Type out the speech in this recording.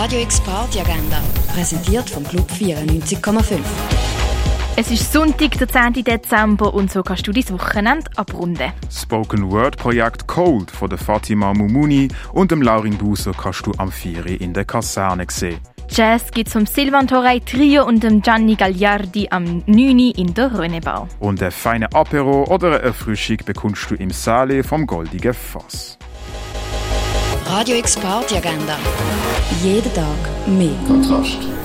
Radio X Party Agenda, präsentiert vom Club 94,5. Es ist Sonntag, der 10. Dezember und so kannst du dein Wochenende abrunden. Spoken Word Projekt Cold von der Fatima Mumuni und dem Laurin Buser kannst du am 4 in der Kaserne sehen. Jazz geht zum Silvan Torrey Trio und dem Gianni Gagliardi am 9. in der Rönebau. Und ein feine Apero oder eine Erfrischung bekommst du im Saale vom Goldigen Fass. Radio X Party Agenda. Jeden Tag mehr. Kontrast.